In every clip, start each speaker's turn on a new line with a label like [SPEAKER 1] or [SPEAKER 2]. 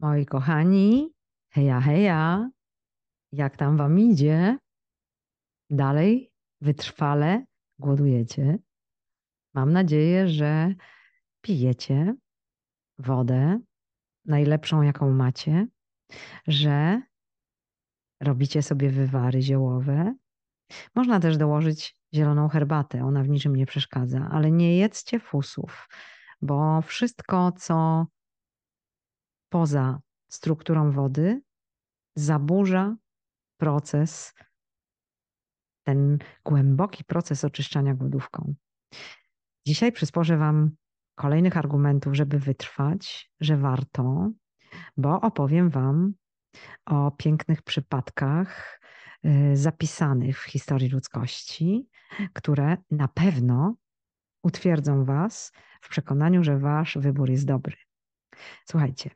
[SPEAKER 1] Moi kochani, heja, heja, jak tam wam idzie? Dalej wytrwale głodujecie? Mam nadzieję, że pijecie wodę, najlepszą jaką macie, że robicie sobie wywary ziołowe. Można też dołożyć zieloną herbatę, ona w niczym nie przeszkadza, ale nie jedzcie fusów, bo wszystko, co poza strukturą wody, zaburza proces, ten głęboki proces oczyszczania głodówką. Dzisiaj przysporzę Wam kolejnych argumentów, żeby wytrwać, że warto, bo opowiem Wam o pięknych przypadkach y, zapisanych w historii ludzkości, które na pewno utwierdzą Was w przekonaniu, że Wasz wybór jest dobry. Słuchajcie,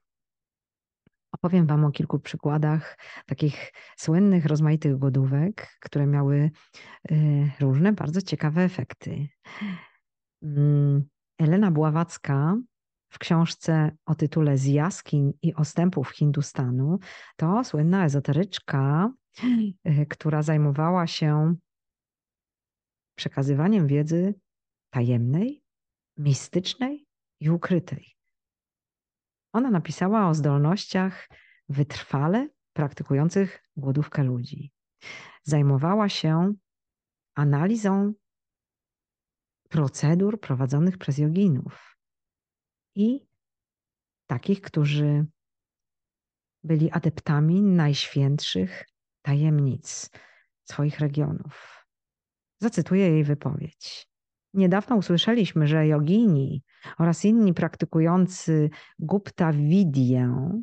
[SPEAKER 1] Opowiem Wam o kilku przykładach takich słynnych, rozmaitych godówek, które miały y, różne bardzo ciekawe efekty. Mm, Elena Bławacka w książce o tytule Z jaskiń i ostępów Hindustanu to słynna ezoteryczka, y, która zajmowała się przekazywaniem wiedzy tajemnej, mistycznej i ukrytej. Ona napisała o zdolnościach wytrwale praktykujących głodówkę ludzi. Zajmowała się analizą procedur prowadzonych przez joginów i takich, którzy byli adeptami najświętszych tajemnic swoich regionów. Zacytuję jej wypowiedź. Niedawno usłyszeliśmy, że jogini oraz inni praktykujący Gupta Vidyę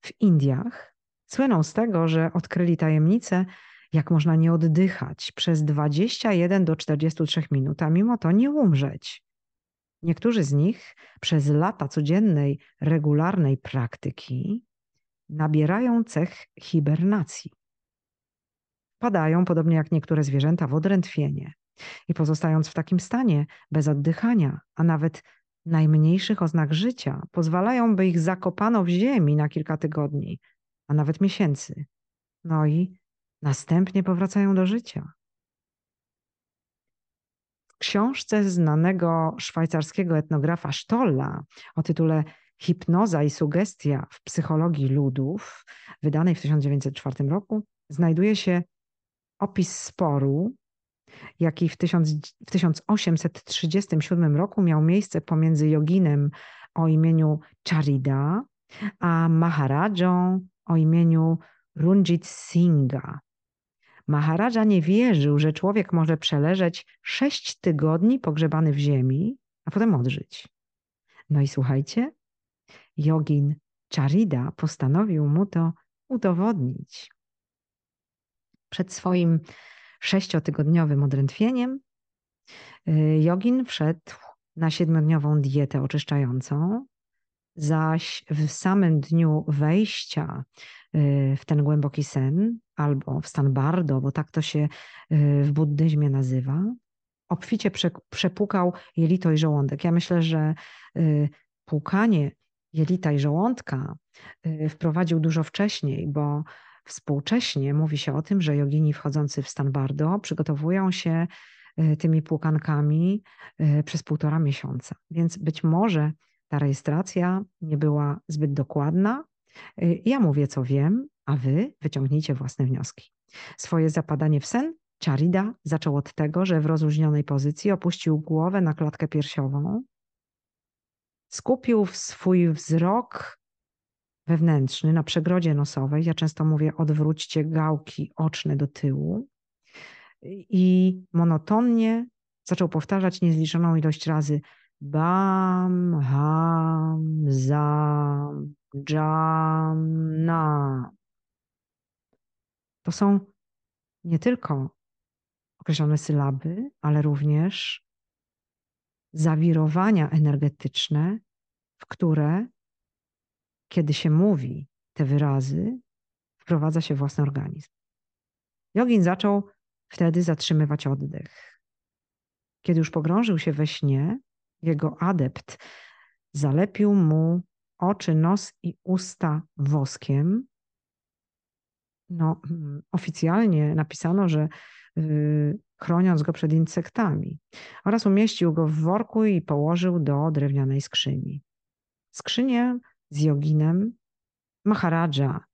[SPEAKER 1] w Indiach słyną z tego, że odkryli tajemnicę, jak można nie oddychać przez 21 do 43 minut, a mimo to nie umrzeć. Niektórzy z nich przez lata codziennej, regularnej praktyki nabierają cech hibernacji. Padają, podobnie jak niektóre zwierzęta, w odrętwienie i pozostając w takim stanie, bez oddychania, a nawet najmniejszych oznak życia, pozwalają, by ich zakopano w ziemi na kilka tygodni, a nawet miesięcy. No i następnie powracają do życia. W książce znanego szwajcarskiego etnografa Stolla o tytule Hipnoza i sugestia w psychologii ludów, wydanej w 1904 roku, znajduje się opis sporu jaki w, w 1837 roku miał miejsce pomiędzy joginem o imieniu Charida, a Maharadżą o imieniu Runjit Singha. Maharaja nie wierzył, że człowiek może przeleżeć sześć tygodni pogrzebany w ziemi, a potem odżyć. No i słuchajcie, jogin Charida postanowił mu to udowodnić. Przed swoim sześciotygodniowym odrętwieniem, y, jogin wszedł na siedmiodniową dietę oczyszczającą, zaś w samym dniu wejścia y, w ten głęboki sen, albo w stan bardo, bo tak to się y, w buddyzmie nazywa, obficie przepukał jelito i żołądek. Ja myślę, że płukanie jelita i żołądka wprowadził dużo wcześniej, bo Współcześnie mówi się o tym, że jogini wchodzący w stan bardo przygotowują się y, tymi płukankami y, przez półtora miesiąca. Więc być może ta rejestracja nie była zbyt dokładna. Y, ja mówię, co wiem, a wy wyciągnijcie własne wnioski. Swoje zapadanie w sen Charida zaczął od tego, że w rozluźnionej pozycji opuścił głowę na klatkę piersiową, skupił swój wzrok wewnętrzny na przegrodzie nosowej. Ja często mówię, odwróćcie gałki oczne do tyłu. I monotonnie zaczął powtarzać niezliczoną ilość razy bam, ham, zam, jam, na. To są nie tylko określone sylaby, ale również zawirowania energetyczne, w które kiedy się mówi te wyrazy, wprowadza się własny organizm. Jogin zaczął wtedy zatrzymywać oddech. Kiedy już pogrążył się we śnie, jego adept zalepił mu oczy, nos i usta woskiem. No, mm, oficjalnie napisano, że yy, chroniąc go przed insektami, oraz umieścił go w worku i położył do drewnianej skrzyni. Skrzynię z joginem Maharadża,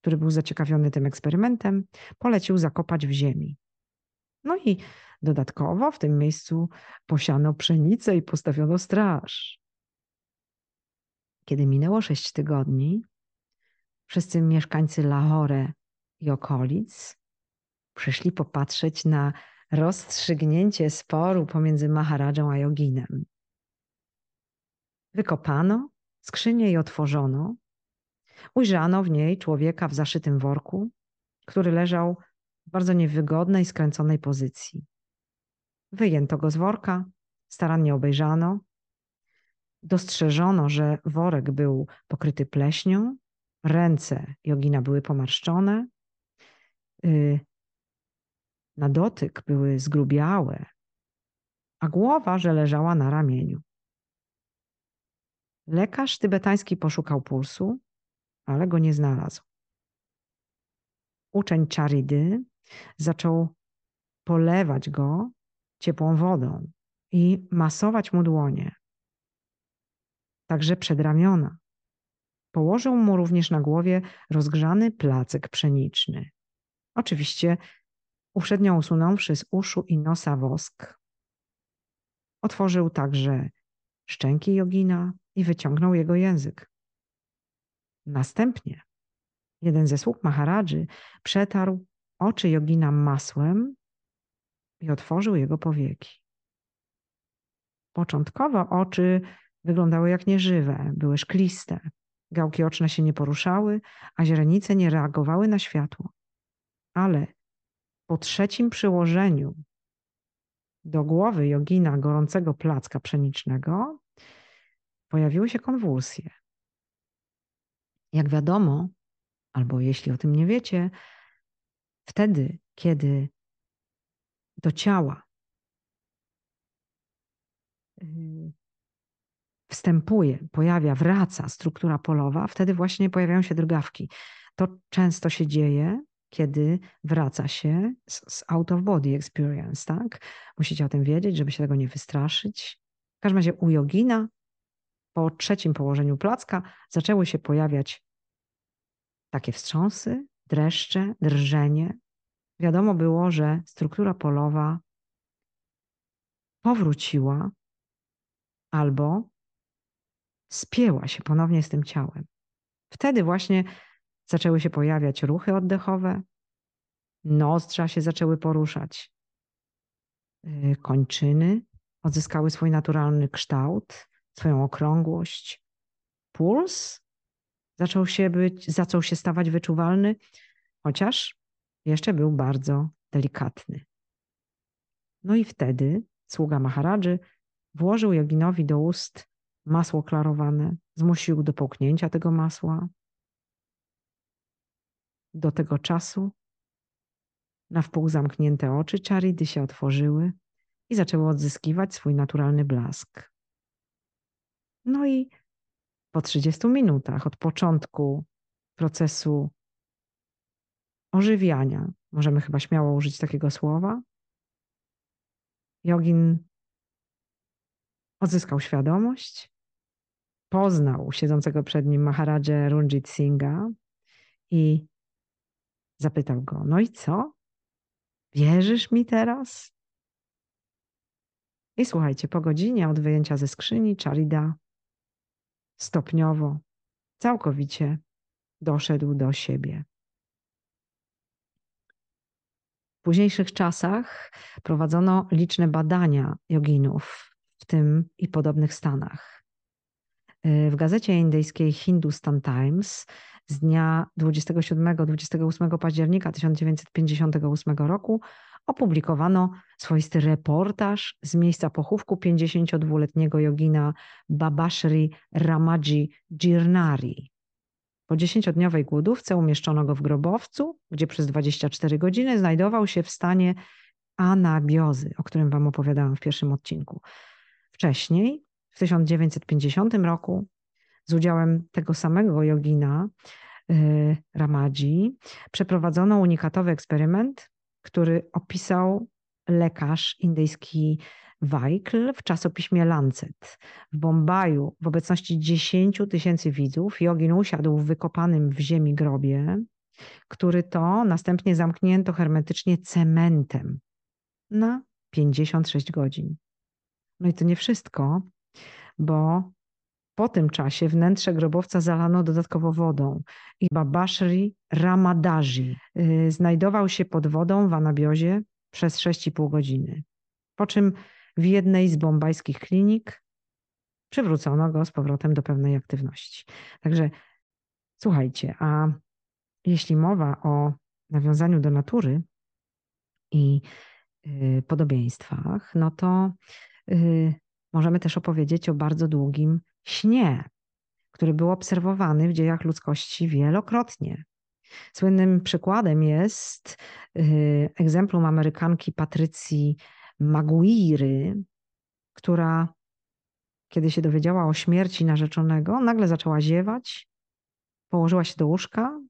[SPEAKER 1] który był zaciekawiony tym eksperymentem, polecił zakopać w ziemi. No i dodatkowo w tym miejscu posiano pszenicę i postawiono straż. Kiedy minęło sześć tygodni, wszyscy mieszkańcy Lahore i okolic przyszli popatrzeć na rozstrzygnięcie sporu pomiędzy Maharadżą a Joginem. Wykopano skrzynię i otworzono. Ujrzano w niej człowieka w zaszytym worku, który leżał w bardzo niewygodnej, skręconej pozycji. Wyjęto go z worka, starannie obejrzano. Dostrzeżono, że worek był pokryty pleśnią, ręce jogina były pomarszczone, y, na dotyk były zgrubiałe, a głowa, że leżała na ramieniu. Lekarz tybetański poszukał pulsu, ale go nie znalazł. Uczeń Charidy zaczął polewać go ciepłą wodą i masować mu dłonie, także przedramiona. Położył mu również na głowie rozgrzany placek pszeniczny. Oczywiście uprzednio usunąwszy z uszu i nosa wosk. Otworzył także szczęki jogina i wyciągnął jego język. Następnie jeden ze sług Maharadży przetarł oczy jogina masłem i otworzył jego powieki. Początkowo oczy wyglądały jak nieżywe, były szkliste. Gałki oczne się nie poruszały, a źrenice nie reagowały na światło. Ale po trzecim przyłożeniu do głowy jogina gorącego placka pszenicznego pojawiły się konwulsje. Jak wiadomo, albo jeśli o tym nie wiecie, wtedy, kiedy do ciała y, wstępuje, pojawia, wraca struktura polowa, wtedy właśnie pojawiają się drgawki. To często się dzieje, kiedy wraca się z out of body experience, tak? Musicie o tym wiedzieć, żeby się tego nie wystraszyć. W każdym razie u jogina po trzecim położeniu placka zaczęły się pojawiać takie wstrząsy, dreszcze, drżenie. Wiadomo było, że struktura polowa powróciła albo spięła się ponownie z tym ciałem. Wtedy właśnie zaczęły się pojawiać ruchy oddechowe, nozdrza się zaczęły poruszać, y, kończyny odzyskały swój naturalny kształt, swoją okrągłość. Puls zaczął się, być, zaczął się stawać wyczuwalny, chociaż jeszcze był bardzo delikatny. No i wtedy sługa Maharadży włożył joginowi do ust masło klarowane, zmusił do połknięcia tego masła. Do tego czasu na wpół zamknięte oczy Charidy się otworzyły i zaczęły odzyskiwać swój naturalny blask. No i po 30 minutach od początku procesu ożywiania, możemy chyba śmiało użyć takiego słowa, jogin odzyskał świadomość, poznał siedzącego przed nim Maharadżę Runjit Singha i zapytał go, no i co? Wierzysz mi teraz? I słuchajcie, po godzinie od wyjęcia ze skrzyni Charida stopniowo, całkowicie doszedł do siebie. W późniejszych czasach prowadzono liczne badania joginów w tym i podobnych stanach. W gazecie indyjskiej Hindustan Times z dnia 27-28 października 1958 roku opublikowano swoisty reportaż z miejsca pochówku 52-letniego jogina Babashri Ramaji Girnari. Po dziesięciodniowej głodówce umieszczono go w grobowcu, gdzie przez 24 godziny znajdował się w stanie anabiozy, o którym Wam opowiadałam w pierwszym odcinku. Wcześniej, w 1950 roku, z udziałem tego samego jogina, y, Ramadzi, przeprowadzono unikatowy eksperyment, który opisał lekarz indyjski Weikl w czasopiśmie Lancet. W Bombaju w obecności 10 tysięcy widzów jogin usiadł w wykopanym w ziemi grobie, który to następnie zamknięto hermetycznie cementem na 56 godzin. No i to nie wszystko, bo po tym czasie wnętrze grobowca zalano dodatkowo wodą i Babashri Ramadaji y, znajdował się pod wodą w anabiozie przez 6,5 godziny. Po czym w jednej z bombajskich klinik przywrócono go z powrotem do pewnej aktywności. Także słuchajcie, a jeśli mowa o nawiązaniu do natury i y, podobieństwach, no to y, możemy też opowiedzieć o bardzo długim śnie, który był obserwowany w dziejach ludzkości wielokrotnie. Słynnym przykładem jest y, egzemplum Amerykanki Patrycji Maguiry, która kiedy się dowiedziała o śmierci narzeczonego, nagle zaczęła ziewać, położyła się do łóżka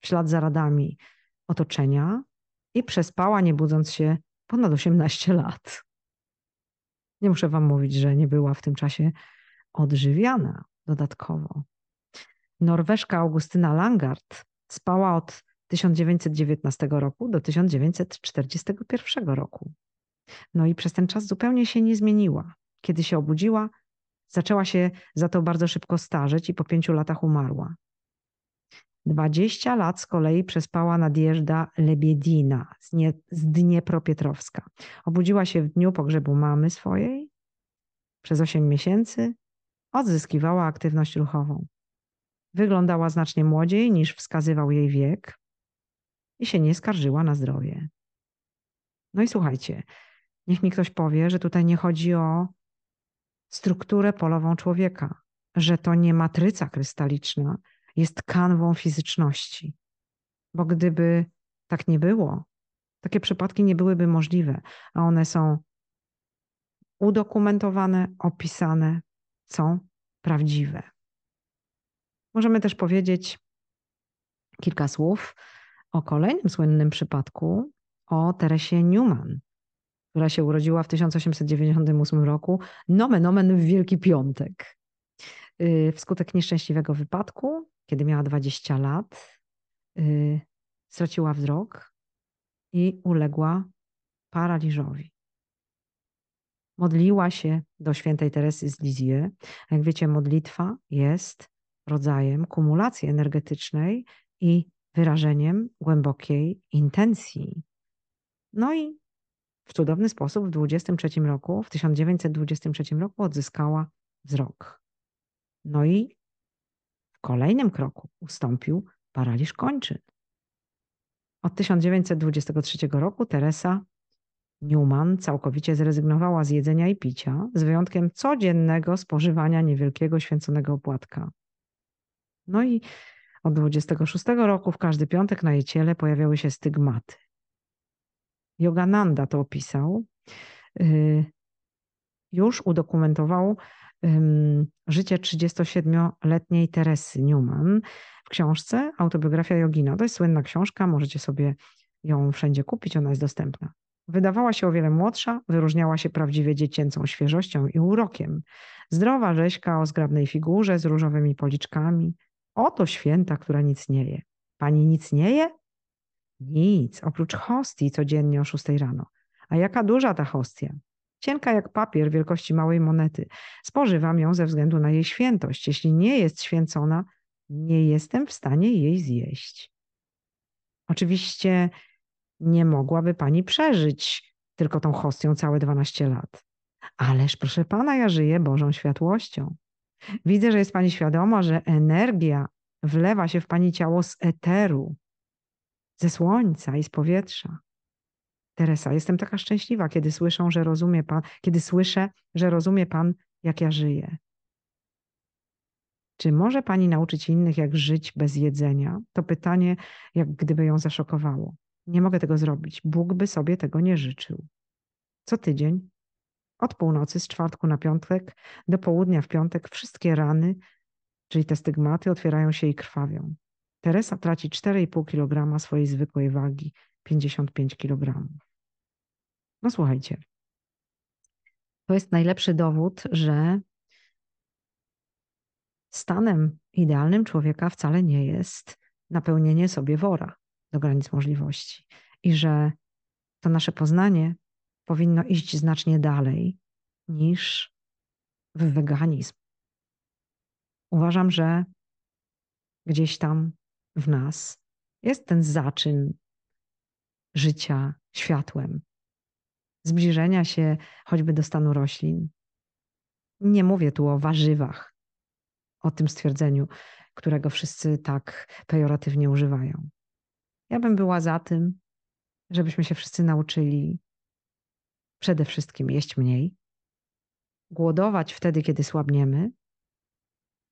[SPEAKER 1] w ślad za radami otoczenia i przespała, nie budząc się, ponad 18 lat. Nie muszę wam mówić, że nie była w tym czasie odżywiana dodatkowo. Norweszka Augustyna Langard spała od 1919 roku do 1941 roku. No i przez ten czas zupełnie się nie zmieniła. Kiedy się obudziła, zaczęła się za to bardzo szybko starzeć i po pięciu latach umarła. 20 lat z kolei przespała Nadjeżda Lebiedina z, Nie, z Dniepropietrowska. Obudziła się w dniu pogrzebu mamy swojej. Przez 8 miesięcy odzyskiwała aktywność ruchową. Wyglądała znacznie młodziej niż wskazywał jej wiek i się nie skarżyła na zdrowie. No i słuchajcie, niech mi ktoś powie, że tutaj nie chodzi o strukturę polową człowieka, że to nie matryca krystaliczna jest kanwą fizyczności. Bo gdyby tak nie było, takie przypadki nie byłyby możliwe, a one są udokumentowane, opisane, są prawdziwe. Możemy też powiedzieć kilka słów o kolejnym słynnym przypadku, o Teresie Newman, która się urodziła w 1898 roku, nomen omen w Wielki Piątek. Y, wskutek nieszczęśliwego wypadku, kiedy miała 20 lat, y, straciła wzrok i uległa paraliżowi. Modliła się do świętej Teresy z Lisieux. Jak wiecie, modlitwa jest rodzajem kumulacji energetycznej i wyrażeniem głębokiej intencji. No i w cudowny sposób w 23 roku, w 1923 roku odzyskała wzrok. No i w kolejnym kroku ustąpił paraliż kończyn. Od 1923 roku Teresa Newman całkowicie zrezygnowała z jedzenia i picia, z wyjątkiem codziennego spożywania niewielkiego święconego opłatka. No i od 26 roku w każdy piątek na jej ciele pojawiały się stygmaty. Yogananda to opisał. Y, już udokumentował życie 37-letniej Teresy Newman w książce Autobiografia Jogina. To jest słynna książka, możecie sobie ją wszędzie kupić, ona jest dostępna. Wydawała się o wiele młodsza, wyróżniała się prawdziwie dziecięcą świeżością i urokiem. Zdrowa rzeźka o zgrabnej figurze z różowymi policzkami. Oto święta, która nic nie je. Pani nic nie je? Nic, oprócz hostii codziennie o 6 rano. A jaka duża ta hostia? Cienka jak papier wielkości małej monety. Spożywam ją ze względu na jej świętość. Jeśli nie jest święcona, nie jestem w stanie jej zjeść. Oczywiście nie mogłaby pani przeżyć tylko tą hostią całe 12 lat. Ależ proszę pana, ja żyję Bożą światłością. Widzę, że jest pani świadoma, że energia wlewa się w pani ciało z eteru, ze słońca i z powietrza. Teresa, jestem taka szczęśliwa, kiedy słyszę, że rozumie Pan, kiedy słyszę, że rozumie Pan, jak ja żyję. Czy może Pani nauczyć innych, jak żyć bez jedzenia? To pytanie, jak gdyby ją zaszokowało. Nie mogę tego zrobić. Bóg by sobie tego nie życzył. Co tydzień, od północy z czwartku na piątek do południa w piątek, wszystkie rany czyli te stygmaty otwierają się i krwawią. Teresa traci 4,5 kg swojej zwykłej wagi, 55 kg. No słuchajcie, to jest najlepszy dowód, że stanem idealnym człowieka wcale nie jest napełnienie sobie wora do granic możliwości i że to nasze poznanie powinno iść znacznie dalej niż w weganizm. Uważam, że gdzieś tam w nas jest ten zaczyn życia światłem, zbliżenia się choćby do stanu roślin. Nie mówię tu o warzywach, o tym stwierdzeniu, którego wszyscy tak pejoratywnie używają. Ja bym była za tym, żebyśmy się wszyscy nauczyli przede wszystkim jeść mniej, głodować wtedy, kiedy słabniemy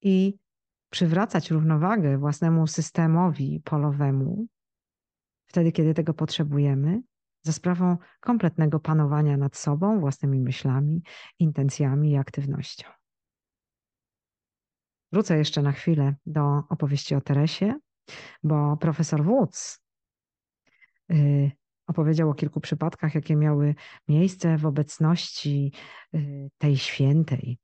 [SPEAKER 1] i przywracać równowagę własnemu systemowi polowemu wtedy, kiedy tego potrzebujemy, za sprawą kompletnego panowania nad sobą, własnymi myślami, intencjami i aktywnością. Wrócę jeszcze na chwilę do opowieści o Teresie, bo profesor Woods opowiedział o kilku przypadkach, jakie miały miejsce w obecności y, tej świętej.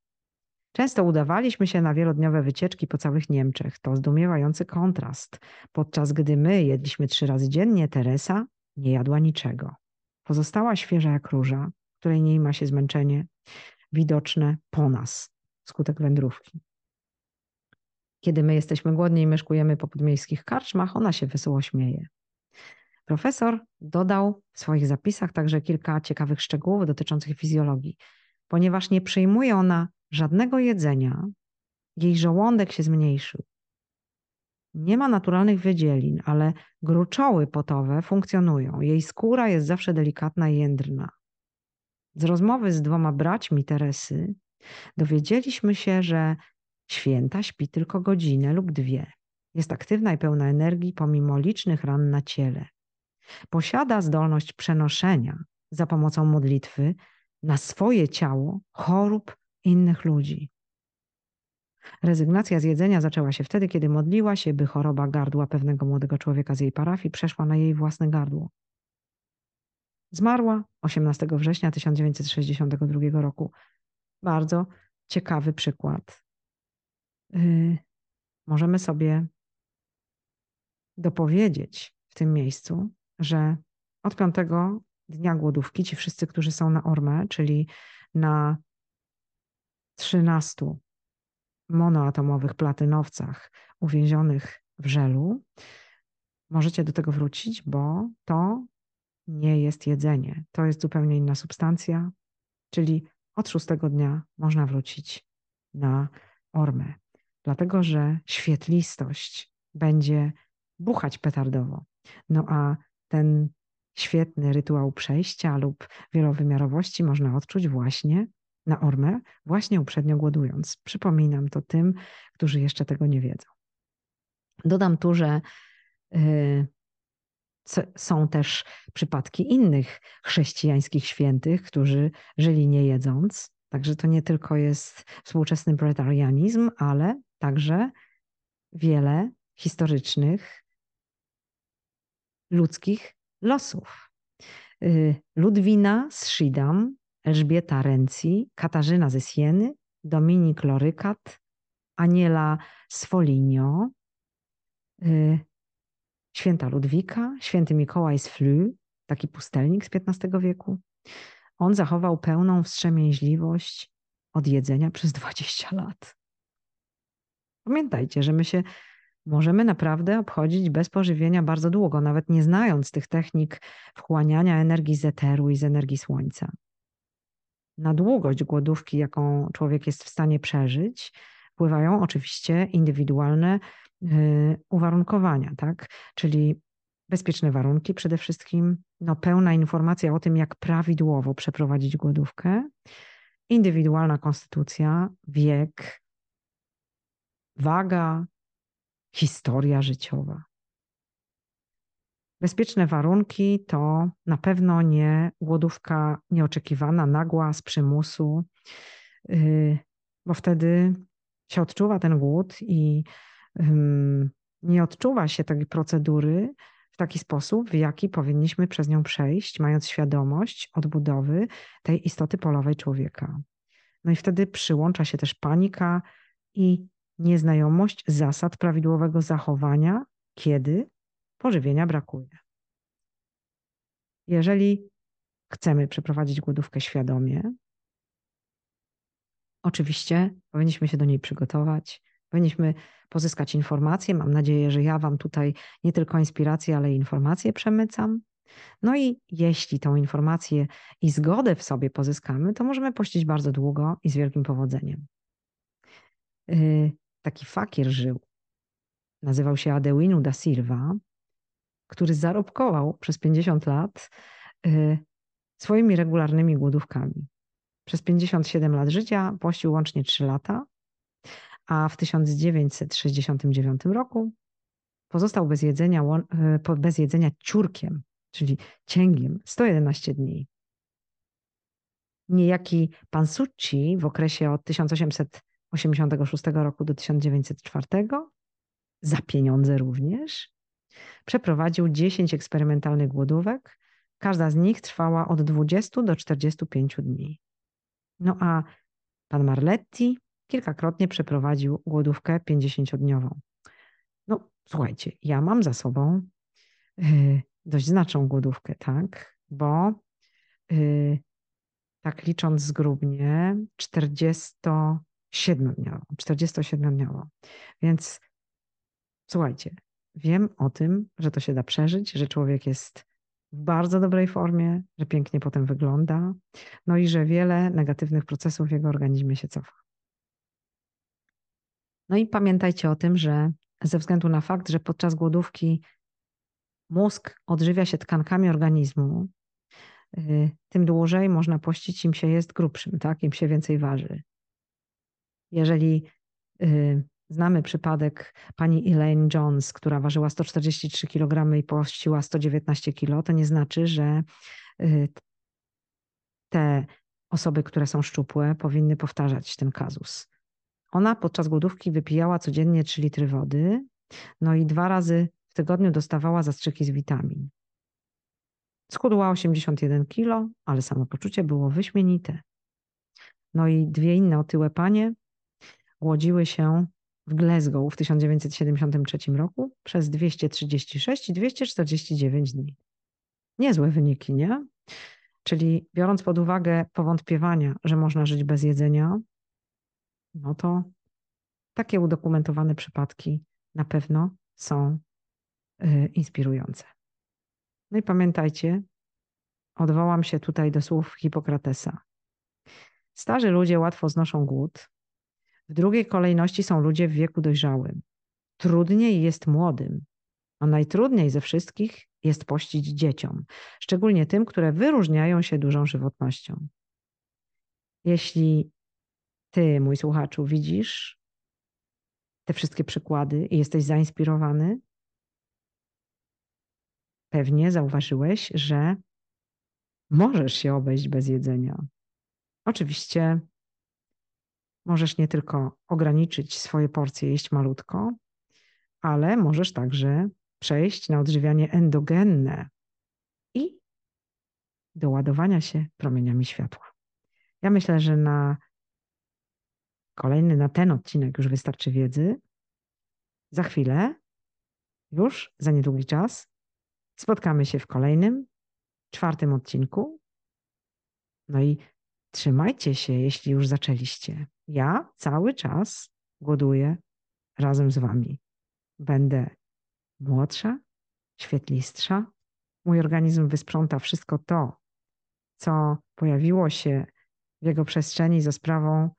[SPEAKER 1] Często udawaliśmy się na wielodniowe wycieczki po całych Niemczech. To zdumiewający kontrast. Podczas gdy my jedliśmy trzy razy dziennie, Teresa nie jadła niczego. Pozostała świeża jak róża, której nie ma się zmęczenie, widoczne po nas, skutek wędrówki. Kiedy my jesteśmy głodni i myszkujemy po podmiejskich karczmach, ona się wesoło śmieje. Profesor dodał w swoich zapisach także kilka ciekawych szczegółów dotyczących fizjologii. Ponieważ nie przyjmuje ona żadnego jedzenia, jej żołądek się zmniejszył. Nie ma naturalnych wydzielin, ale gruczoły potowe funkcjonują. Jej skóra jest zawsze delikatna i jędrna. Z rozmowy z dwoma braćmi Teresy dowiedzieliśmy się, że święta śpi tylko godzinę lub dwie. Jest aktywna i pełna energii pomimo licznych ran na ciele. Posiada zdolność przenoszenia za pomocą modlitwy na swoje ciało chorób innych ludzi. Rezygnacja z jedzenia zaczęła się wtedy, kiedy modliła się, by choroba gardła pewnego młodego człowieka z jej parafii przeszła na jej własne gardło. Zmarła 18 września 1962 roku. Bardzo ciekawy przykład. Yy, możemy sobie dopowiedzieć w tym miejscu, że od piątego dnia głodówki ci wszyscy, którzy są na Orme, czyli na 13 monoatomowych platynowcach uwięzionych w żelu, możecie do tego wrócić, bo to nie jest jedzenie. To jest zupełnie inna substancja, czyli od szóstego dnia można wrócić na ormę. Dlatego, że świetlistość będzie buchać petardowo. No a ten świetny rytuał przejścia lub wielowymiarowości można odczuć właśnie na ormę, właśnie uprzednio głodując. Przypominam to tym, którzy jeszcze tego nie wiedzą. Dodam tu, że y, są też przypadki innych chrześcijańskich świętych, którzy żyli nie jedząc. Także to nie tylko jest współczesny bretarianizm, ale także wiele historycznych ludzkich losów. Y, Ludwina z Schiedam Elżbieta Renzi, Katarzyna ze Sieny, Dominik Lorykat, Aniela Sfoligno, y, święta Ludwika, święty Mikołaj z Flü, taki pustelnik z XV wieku. On zachował pełną wstrzemięźliwość od jedzenia przez 20 lat. Pamiętajcie, że my się możemy naprawdę obchodzić bez pożywienia bardzo długo, nawet nie znając tych technik wchłaniania energii z eteru i z energii słońca na długość głodówki, jaką człowiek jest w stanie przeżyć, wpływają oczywiście indywidualne y, uwarunkowania, tak? Czyli bezpieczne warunki przede wszystkim, no, pełna informacja o tym, jak prawidłowo przeprowadzić głodówkę, indywidualna konstytucja, wiek, waga, historia życiowa. Bezpieczne warunki to na pewno nie głodówka nieoczekiwana, nagła, z przymusu, yy, bo wtedy się odczuwa ten głód i nie odczuwa się takiej procedury w taki sposób, w jaki powinniśmy przez nią przejść, mając świadomość odbudowy tej istoty polowej człowieka. No i wtedy przyłącza się też panika i nieznajomość zasad prawidłowego zachowania, kiedy pożywienia brakuje. Jeżeli chcemy przeprowadzić głodówkę świadomie, oczywiście powinniśmy się do niej przygotować, powinniśmy pozyskać informacje. Mam nadzieję, że ja Wam tutaj nie tylko inspiracje, ale i informacje przemycam. No i jeśli tą informację i zgodę w sobie pozyskamy, to możemy pościć bardzo długo i z wielkim powodzeniem. Taki fakir żył. Nazywał się Adewinu da Silva, który zarobkował przez 50 lat y, swoimi regularnymi głodówkami. Przez 57 lat życia pościł łącznie 3 lata, a w 1969 roku pozostał bez jedzenia, y, bez jedzenia ciurkiem, czyli cięgiem, 111 dni. Niejaki pan Succi w okresie od 1886 roku do 1904 za pieniądze również Przeprowadził 10 eksperymentalnych głodówek. Każda z nich trwała od 20 do 45 dni. No a pan Marletti kilkakrotnie przeprowadził głodówkę 50-dniową. No słuchajcie, ja mam za sobą yy, dość znaczną głodówkę, tak? Bo yy, tak licząc zgrubnie 47-dniową, 47-dniową. Więc słuchajcie, wiem o tym, że to się da przeżyć, że człowiek jest w bardzo dobrej formie, że pięknie potem wygląda, no i że wiele negatywnych procesów w jego organizmie się cofa. No i pamiętajcie o tym, że ze względu na fakt, że podczas głodówki mózg odżywia się tkankami organizmu, y, tym dłużej można pościć, im się jest grubszym, tak? im się więcej waży. Jeżeli y, Znamy przypadek pani Elaine Jones, która ważyła 143 kg i pościła 119 kg. To nie znaczy, że y, te osoby, które są szczupłe, powinny powtarzać ten kazus. Ona podczas głodówki wypijała codziennie 3 litry wody, no i dwa razy w tygodniu dostawała zastrzyki z witamin. Schudła 81 kg, ale samopoczucie było wyśmienite. No i dwie inne otyłe panie głodziły się w Glasgow w 1973 roku przez 236 i 249 dni. Niezłe wyniki, nie? Czyli biorąc pod uwagę powątpiewania, że można żyć bez jedzenia, no to takie udokumentowane przypadki na pewno są y, inspirujące. No i pamiętajcie, odwołam się tutaj do słów Hipokratesa. Starzy ludzie łatwo znoszą głód, w drugiej kolejności są ludzie w wieku dojrzałym. Trudniej jest młodym, a najtrudniej ze wszystkich jest pościć dzieciom, szczególnie tym, które wyróżniają się dużą żywotnością. Jeśli ty, mój słuchaczu, widzisz te wszystkie przykłady i jesteś zainspirowany, pewnie zauważyłeś, że możesz się obejść bez jedzenia. Oczywiście Możesz nie tylko ograniczyć swoje porcje, jeść malutko, ale możesz także przejść na odżywianie endogenne i do ładowania się promieniami światła. Ja myślę, że na kolejny, na ten odcinek już wystarczy wiedzy. Za chwilę, już za niedługi czas, spotkamy się w kolejnym, czwartym odcinku. No i trzymajcie się, jeśli już zaczęliście. Ja cały czas głoduję razem z wami. Będę młodsza, świetlistsza. Mój organizm wysprząta wszystko to, co pojawiło się w jego przestrzeni za sprawą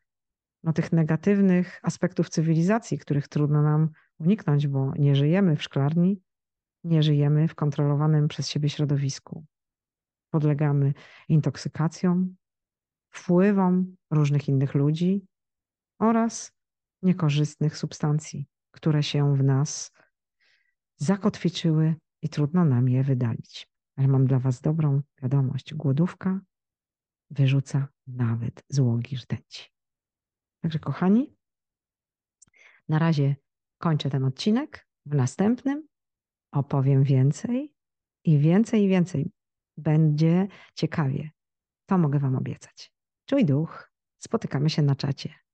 [SPEAKER 1] no, tych negatywnych aspektów cywilizacji, których trudno nam uniknąć, bo nie żyjemy w szklarni, nie żyjemy w kontrolowanym przez siebie środowisku. Podlegamy intoksykacjom, wpływom różnych innych ludzi oraz niekorzystnych substancji, które się w nas zakotwiczyły i trudno nam je wydalić. Ale mam dla Was dobrą wiadomość. Głodówka wyrzuca nawet złogi rtęci. Także kochani, Na razie kończę ten odcinek. W następnym opowiem więcej i więcej i więcej. Będzie ciekawie. To mogę Wam obiecać. Czuj duch. Spotykamy się na czacie.